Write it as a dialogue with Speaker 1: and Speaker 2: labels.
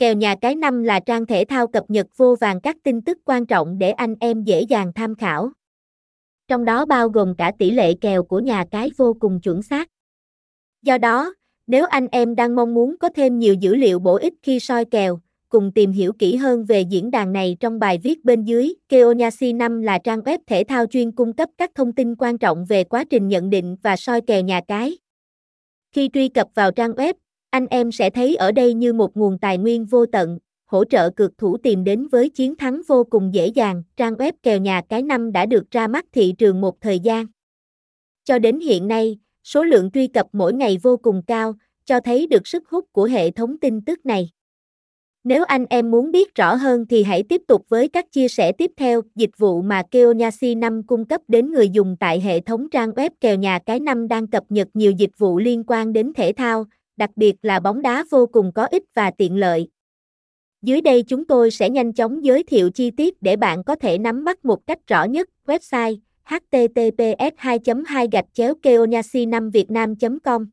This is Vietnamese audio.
Speaker 1: Kèo nhà cái năm là trang thể thao cập nhật vô vàng các tin tức quan trọng để anh em dễ dàng tham khảo. Trong đó bao gồm cả tỷ lệ kèo của nhà cái vô cùng chuẩn xác. Do đó, nếu anh em đang mong muốn có thêm nhiều dữ liệu bổ ích khi soi kèo, cùng tìm hiểu kỹ hơn về diễn đàn này trong bài viết bên dưới. Keonyasi 5 là trang web thể thao chuyên cung cấp các thông tin quan trọng về quá trình nhận định và soi kèo nhà cái. Khi truy cập vào trang web, anh em sẽ thấy ở đây như một nguồn tài nguyên vô tận, hỗ trợ cược thủ tìm đến với chiến thắng vô cùng dễ dàng. Trang web kèo nhà cái năm đã được ra mắt thị trường một thời gian. Cho đến hiện nay, số lượng truy cập mỗi ngày vô cùng cao, cho thấy được sức hút của hệ thống tin tức này. Nếu anh em muốn biết rõ hơn thì hãy tiếp tục với các chia sẻ tiếp theo, dịch vụ mà Keonyasi 5 cung cấp đến người dùng tại hệ thống trang web kèo nhà cái năm đang cập nhật nhiều dịch vụ liên quan đến thể thao, đặc biệt là bóng đá vô cùng có ích và tiện lợi. Dưới đây chúng tôi sẽ nhanh chóng giới thiệu chi tiết để bạn có thể nắm bắt một cách rõ nhất. Website https 2 2 keonyasi 5 vietnam com